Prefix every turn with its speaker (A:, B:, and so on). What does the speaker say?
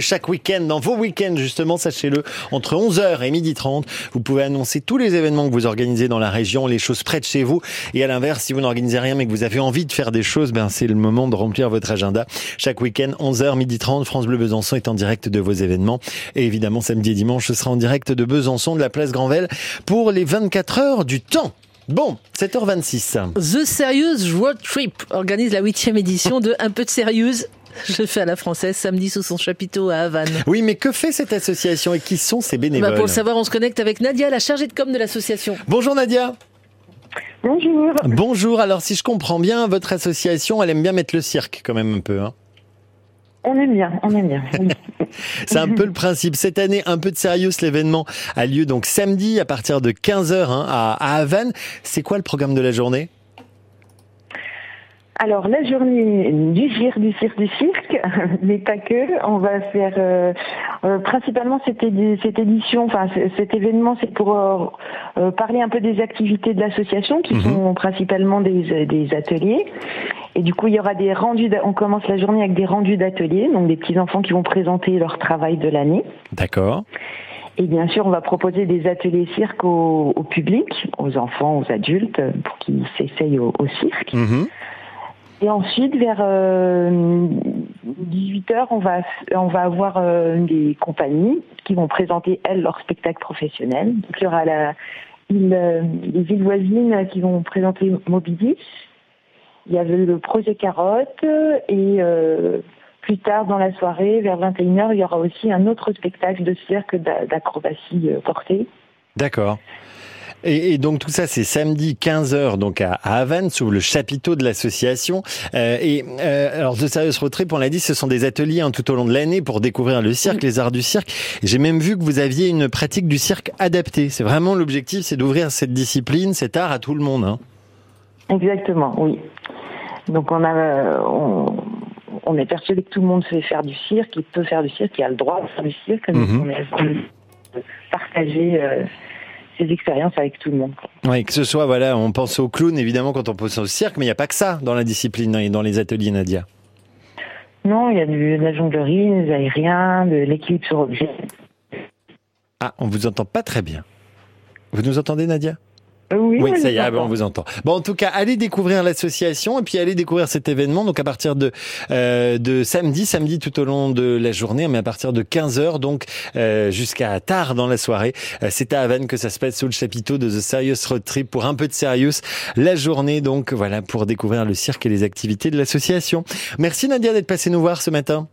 A: chaque week-end, dans vos week-ends justement, sachez-le, entre 11h et 12h30, vous pouvez annoncer tous les événements que vous organisez dans la région, les choses près de chez vous. Et à l'inverse, si vous n'organisez rien mais que vous avez envie de faire des choses, ben c'est le moment de remplir votre agenda. Chaque week-end, 11h, 12h30, France Bleu Besançon est en direct de vos événements. Et évidemment, samedi et dimanche, ce sera en direct de Besançon, de la place Granvelle, pour les 24 heures du temps. Bon, 7h26.
B: The Serious Road Trip organise la huitième édition de Un peu de sérieuse je fais à la française samedi sous son chapiteau à Havane.
A: Oui, mais que fait cette association et qui sont ses bénévoles
B: bah Pour le savoir, on se connecte avec Nadia, la chargée de com de l'association.
A: Bonjour Nadia.
C: Bonjour.
A: Bonjour. Alors, si je comprends bien, votre association, elle aime bien mettre le cirque quand même un peu. Hein
C: on aime bien, on aime bien.
A: C'est un peu le principe. Cette année, un peu de sérieux, l'événement a lieu donc samedi à partir de 15h hein, à Havane. C'est quoi le programme de la journée?
C: Alors la journée du cirque, du cirque, du cirque, mais pas que. On va faire euh, euh, principalement cette, cette, édition, enfin cet événement, c'est pour euh, parler un peu des activités de l'association, qui mhm. sont principalement des, des, ateliers. Et du coup, il y aura des rendus. On commence la journée avec des rendus d'ateliers, donc des petits enfants qui vont présenter leur travail de l'année.
A: D'accord.
C: Et bien sûr, on va proposer des ateliers cirque au, public, aux enfants, aux adultes, pour qu'ils s'essayent au, cirque. Mhm. Et ensuite, vers 18h, euh, on va, on va avoir euh, des compagnies qui vont présenter, elles, leur spectacle professionnel. Donc, il y aura la, les villes voisines qui vont présenter Mobilis. Il y avait le projet Carotte et euh, plus tard dans la soirée, vers 21h, il y aura aussi un autre spectacle de cirque d'acrobatie portée.
A: D'accord. Et, donc tout ça, c'est samedi 15h donc à, Havane, sous le chapiteau de l'association. Euh, et euh, alors, The Serious Road Trip, on l'a dit, ce sont des ateliers hein, tout au long de l'année pour découvrir le cirque, les arts du cirque. J'ai même vu que vous aviez une pratique du cirque adaptée. C'est vraiment l'objectif, c'est d'ouvrir cette discipline, cet art à tout le monde. Hein.
C: Exactement, oui. Donc on a, on, est persuadé que tout le monde sait faire du cirque, il peut faire du cirque, il a le droit de faire du cirque. Mhm. on est partager. Euh, ces expériences avec tout le monde.
A: Oui, que ce soit, voilà, on pense au clown évidemment quand on pense au cirque, mais il n'y a pas que ça dans la discipline et dans les ateliers, Nadia.
C: Non, il y a de la jonglerie, des aériens, de l'équilibre sur objet.
A: Ah, on vous entend pas très bien. Vous nous entendez, Nadia?
C: Oui,
A: oui ça y est, ah ben, on vous entend. Bon, en tout cas, allez découvrir l'association et puis allez découvrir cet événement. Donc à partir de euh, de samedi, samedi tout au long de la journée, mais à partir de 15 h donc euh, jusqu'à tard dans la soirée. Euh, c'est à Havane que ça se passe sous le chapiteau de The Serious Road Trip pour un peu de sérieux la journée. Donc voilà pour découvrir le cirque et les activités de l'association. Merci Nadia d'être passée nous voir ce matin.